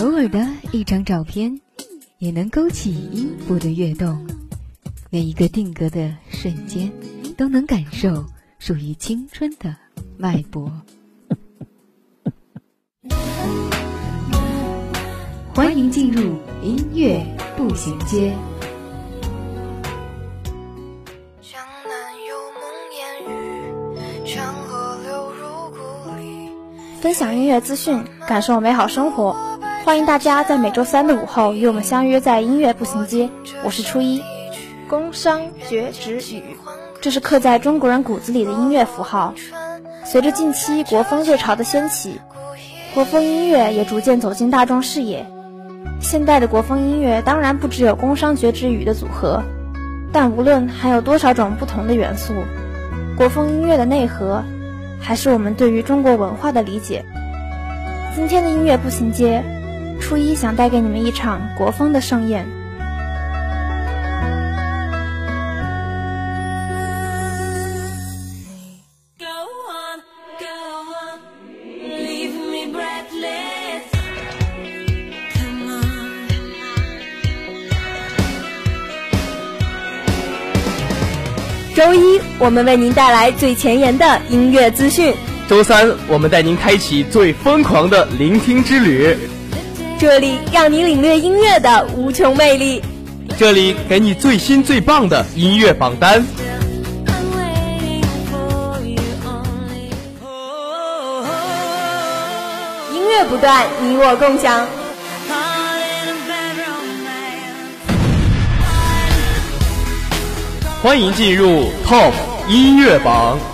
偶尔的一张照片，也能勾起音符的跃动。每一个定格的瞬间，都能感受属于青春的脉搏。欢迎进入音乐步行街。江南有梦烟雨，山河流入故里。分享音乐资讯，感受美好生活。欢迎大家在每周三的午后与我们相约在音乐步行街。我是初一，宫商角徵羽，这是刻在中国人骨子里的音乐符号。随着近期国风热潮的掀起，国风音乐也逐渐走进大众视野。现代的国风音乐当然不只有宫商角徵羽的组合，但无论含有多少种不同的元素，国风音乐的内核还是我们对于中国文化的理解。今天的音乐步行街，初一想带给你们一场国风的盛宴。Go on, go on, leave me breathless. Come on. 周一，我们为您带来最前沿的音乐资讯；周三，我们带您开启最疯狂的聆听之旅，这里让你领略音乐的无穷魅力。这里给你最新最棒的音乐榜单。音乐不断你我共享。欢迎进入 top 音乐榜。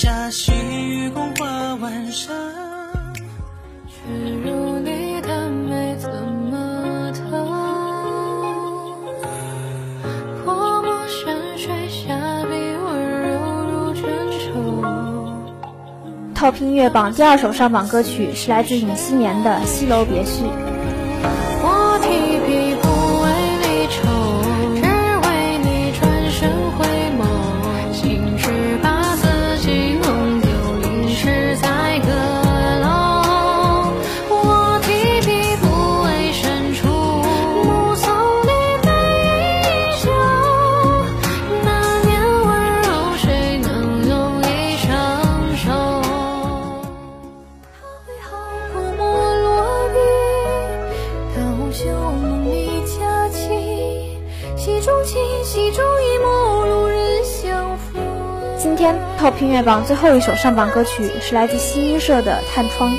下细雨空花晚霞。坠入你的美怎么逃？泼墨山水下笔温柔如春秋。Top 音乐榜第二首上榜歌曲是来自尹锡年的《西楼别序》。旧梦里佳期，戏中情，戏中一幕，路人相逢。今天 Top 音乐榜最后一首上榜歌曲是来自新音社的《探窗》。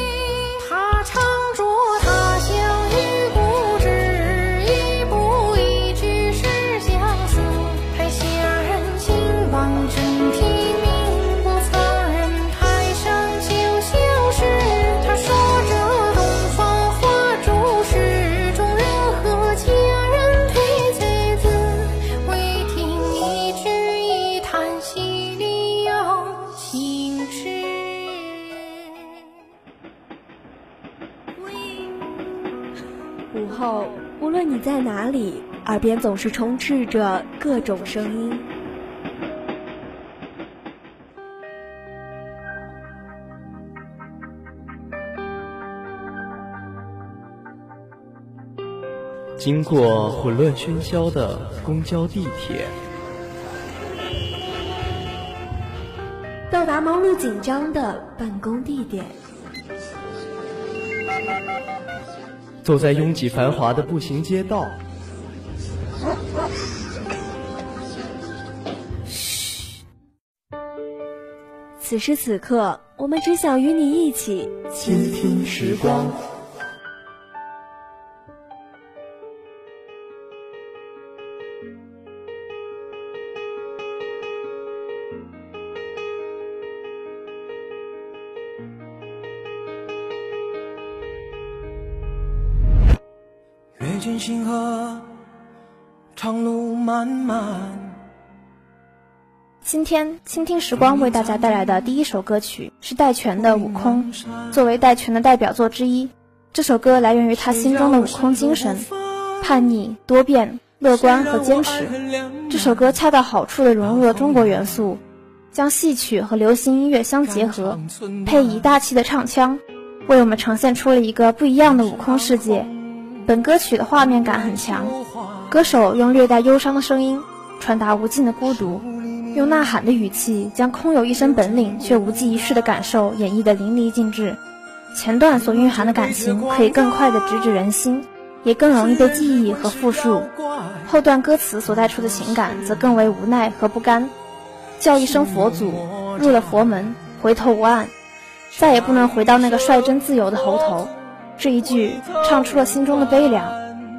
无论你在哪里耳边总是充斥着各种声音。经过混乱喧嚣的公交地铁。到达忙碌紧张的办公地点。走在拥挤繁华的步行街道。此时此刻，我们只想与你一起倾听时光。长路漫漫。今天倾听时光为大家带来的第一首歌曲是戴荃的《悟空》。作为戴荃的代表作之一，这首歌来源于他心中的悟空精神：叛逆、多变、乐观和坚持。这首歌恰到好处地融入了中国元素，将戏曲和流行音乐相结合，配以大气的唱腔，为我们呈现出了一个不一样的悟空世界。本歌曲的画面感很强，歌手用略带忧伤的声音传达无尽的孤独，用呐喊的语气将空有一身本领却无济于事的感受演绎得淋漓尽致。前段所蕴含的感情可以更快地直指人心，也更容易被记忆和复述；后段歌词所带出的情感则更为无奈和不甘。叫一声佛祖，入了佛门，回头无岸，再也不能回到那个率真自由的猴头。这一句唱出了心中的悲凉。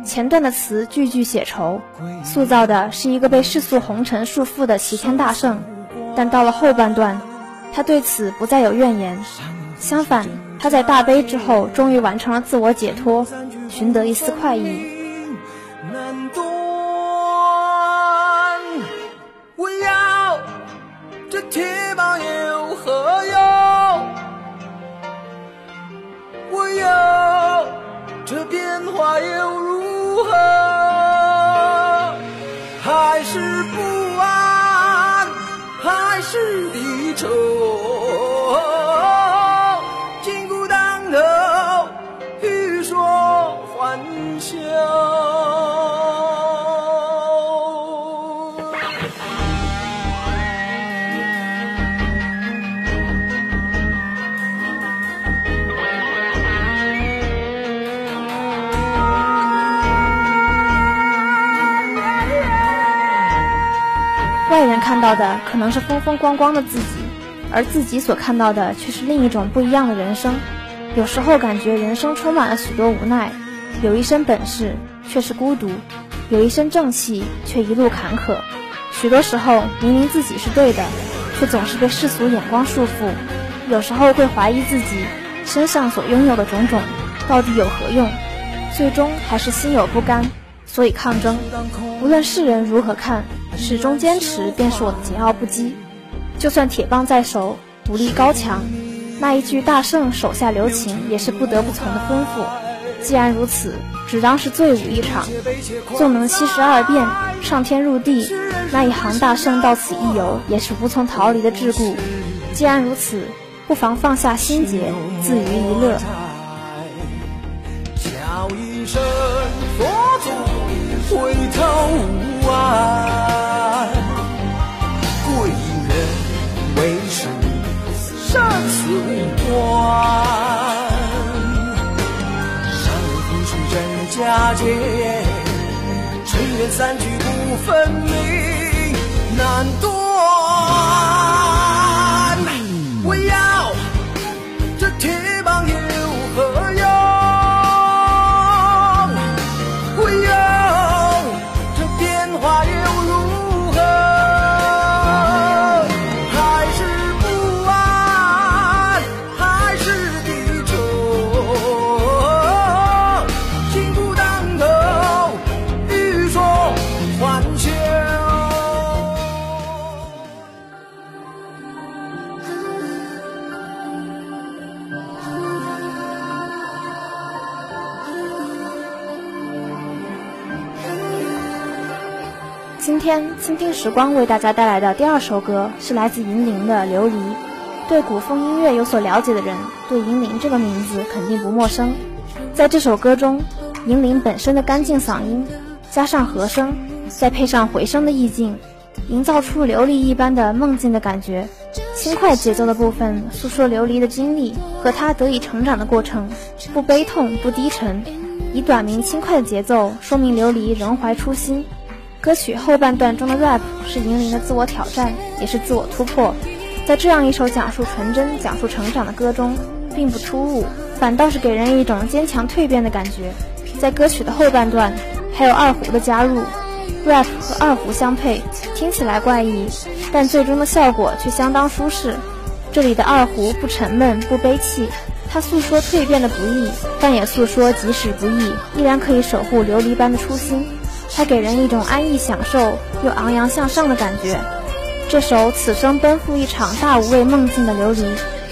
前段的词句句写愁，塑造的是一个被世俗红尘束缚的齐天大圣。但到了后半段，他对此不再有怨言，相反，他在大悲之后，终于完成了自我解脱，寻得一丝快意。我要这铁棒有何用？我要这变化又如何？到的可能是风风光光的自己，而自己所看到的却是另一种不一样的人生。有时候感觉人生充满了许多无奈，有一身本事却是孤独，有一身正气却一路坎坷。许多时候明明自己是对的，却总是被世俗眼光束缚。有时候会怀疑自己身上所拥有的种种到底有何用，最终还是心有不甘，所以抗争。无论世人如何看。始终坚持便是我的桀骜不羁，就算铁棒在手，武力高强，那一句大圣手下留情也是不得不从的吩咐。既然如此，只当是醉舞一场，纵能七十二变，上天入地，那一行大圣到此一游，也是无从逃离的桎梏。既然如此，不妨放下心结，自娱一乐。叫一声真假界，尘缘散聚不分明，难断。今天倾听时光为大家带来的第二首歌是来自银铃的《琉璃》。对古风音乐有所了解的人，对银铃这个名字肯定不陌生。在这首歌中，银铃本身的干净嗓音，加上和声，再配上回声的意境，营造出琉璃一般的梦境的感觉。轻快节奏的部分诉说琉璃的经历和他得以成长的过程，不悲痛不低沉，以短明轻快的节奏说明琉璃仍怀初心。歌曲后半段中的 rap 是银铃的自我挑战，也是自我突破。在这样一首讲述纯真、讲述成长的歌中，并不突兀，反倒是给人一种坚强蜕变的感觉。在歌曲的后半段，还有二胡的加入，rap 和二胡相配，听起来怪异，但最终的效果却相当舒适。这里的二胡不沉闷、不悲泣，它诉说蜕变的不易，但也诉说即使不易，依然可以守护琉璃般的初心。它给人一种安逸享受又昂扬向上的感觉。这首此生奔赴一场大无畏梦境的琉璃，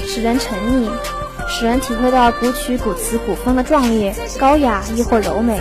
使人沉溺，使人体会到古曲、古词、古风的壮烈、高雅，亦或柔美。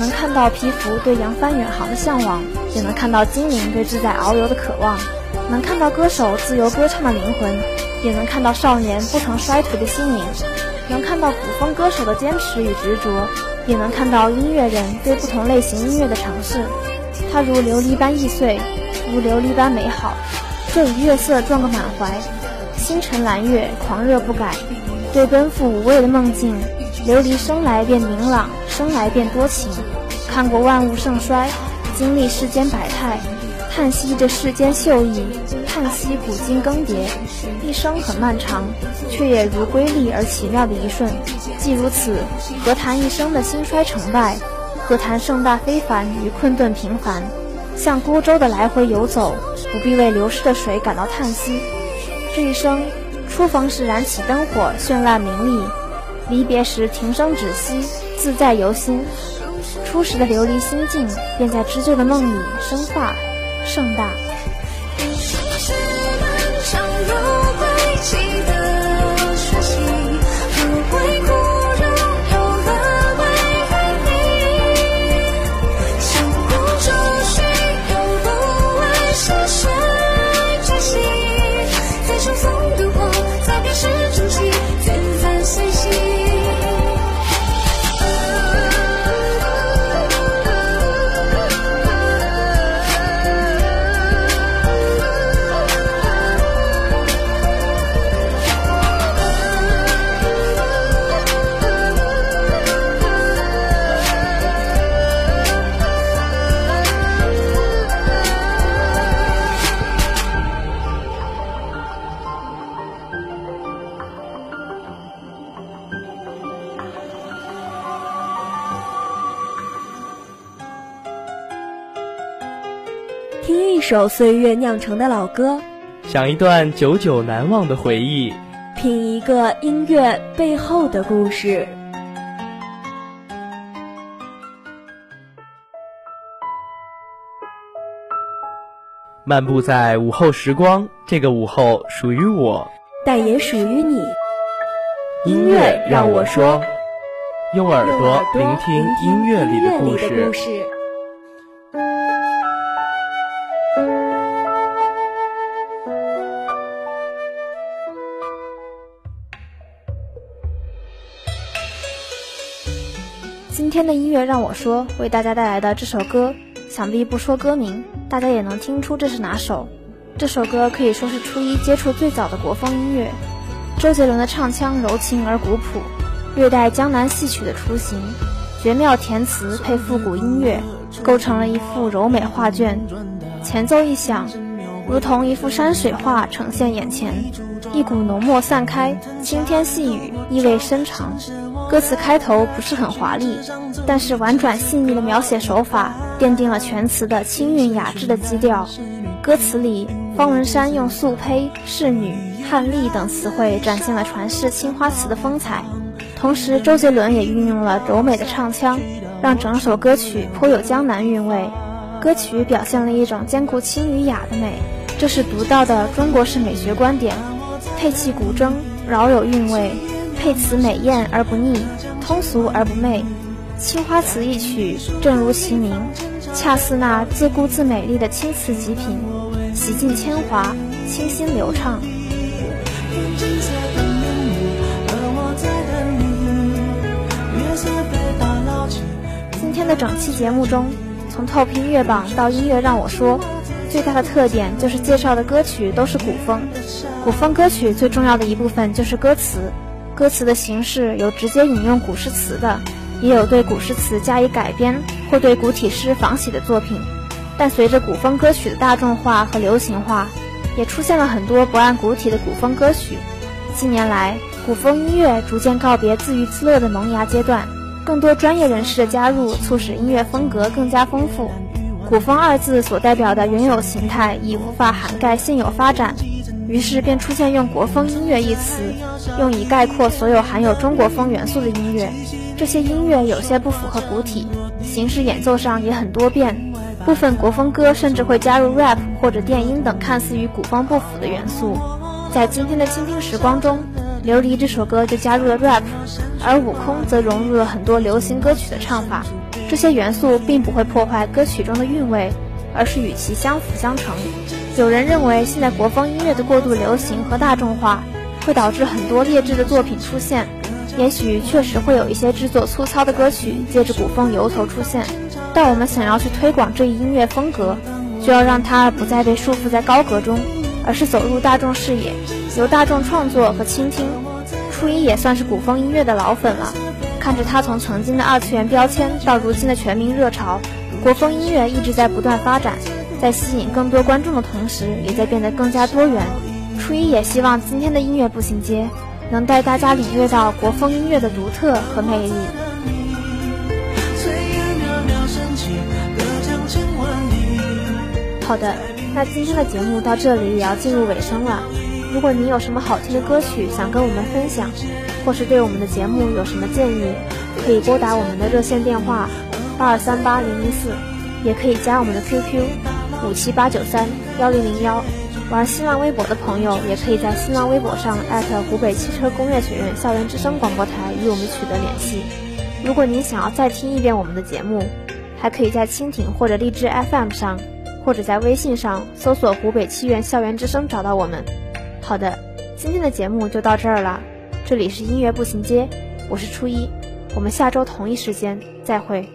能看到皮肤对扬帆远航的向往，也能看到精灵对自在遨游的渴望，能看到歌手自由歌唱的灵魂，也能看到少年不曾衰颓的心灵，能看到古风歌手的坚持与执着，也能看到音乐人对不同类型音乐的尝试。它如琉璃般易碎，如琉璃般美好。这与月色撞个满怀，星辰蓝月狂热不改。对奔赴无畏的梦境，琉璃生来便明朗，生来便多情。看过万物盛衰，经历世间百态，叹息这世间秀逸，叹息古今更迭。一生很漫长，却也如瑰丽而奇妙的一瞬。既如此，何谈一生的兴衰成败？何谈盛大非凡与困顿平凡？像孤舟的来回游走，不必为流逝的水感到叹息。这一生。初逢时燃起灯火，绚烂明丽；离别时停声止息，自在由心。初时的琉璃心境，便在织就的梦里生化盛大。首岁月酿成的老歌，想一段久久难忘的回忆，品一个音乐背后的故事。漫步在午后时光，这个午后属于我，但也属于你。音乐让我说，用耳朵聆听音乐里的故事。今天的音乐让我说为大家带来的这首歌，想必不说歌名，大家也能听出这是哪首。这首歌可以说是初一接触最早的国风音乐。周杰伦的唱腔柔情而古朴，略带江南戏曲的雏形，绝妙填词配复古音乐，构成了一幅柔美画卷。前奏一响，如同一幅山水画呈现眼前，一股浓墨散开，轻天细雨，意味深长。歌词开头不是很华丽，但是婉转细腻的描写手法奠定了全词的清韵雅致的基调。歌词里，方文山用素胚、仕女、汉丽等词汇展现了传世青花瓷的风采，同时周杰伦也运用了柔美的唱腔，让整首歌曲颇有江南韵味。歌曲表现了一种兼顾清与雅的美，这是独到的中国式美学观点。配器古筝，饶有韵味；配词美艳而不腻，通俗而不媚。青花瓷一曲，正如其名，恰似那自顾自美丽的青瓷极品，洗尽铅华，清新流畅。今天的整期节目中。从 TOP 音乐榜到音乐让我说，最大的特点就是介绍的歌曲都是古风。古风歌曲最重要的一部分就是歌词，歌词的形式有直接引用古诗词的，也有对古诗词加以改编或对古体诗仿写的作品。但随着古风歌曲的大众化和流行化，也出现了很多不按古体的古风歌曲。近年来，古风音乐逐渐告别自娱自乐的萌芽阶段。更多专业人士的加入，促使音乐风格更加丰富。古风二字所代表的原有形态已无法涵盖现有发展，于是便出现用国风音乐一词，用以概括所有含有中国风元素的音乐。这些音乐有些不符合古体，形式演奏上也很多变。部分国风歌甚至会加入 rap 或者电音等看似与古风不符的元素。在今天的倾听时光中。琉璃这首歌就加入了 rap，而悟空则融入了很多流行歌曲的唱法。这些元素并不会破坏歌曲中的韵味，而是与其相辅相成。有人认为，现在国风音乐的过度流行和大众化，会导致很多劣质的作品出现。也许确实会有一些制作粗糙的歌曲借着古风由头出现，但我们想要去推广这一音乐风格，就要让它不再被束缚在高阁中，而是走入大众视野。由大众创作和倾听，初一也算是古风音乐的老粉了。看着他从曾经的二次元标签到如今的全民热潮，国风音乐一直在不断发展，在吸引更多观众的同时，也在变得更加多元。初一也希望今天的音乐步行街能带大家领略到国风音乐的独特和魅力。好的，那今天的节目到这里也要进入尾声了。如果你有什么好听的歌曲想跟我们分享，或是对我们的节目有什么建议，可以拨打我们的热线电话八二三八零一四，也可以加我们的 QQ 五七八九三幺零零幺。玩新浪微博的朋友，也可以在新浪微博上艾特湖北汽车工业学院校园之声广播台与我们取得联系。如果您想要再听一遍我们的节目，还可以在蜻蜓或者荔枝 FM 上，或者在微信上搜索湖北汽院校园之声找到我们。好的，今天的节目就到这儿了。这里是音乐步行街，我是初一，我们下周同一时间再会。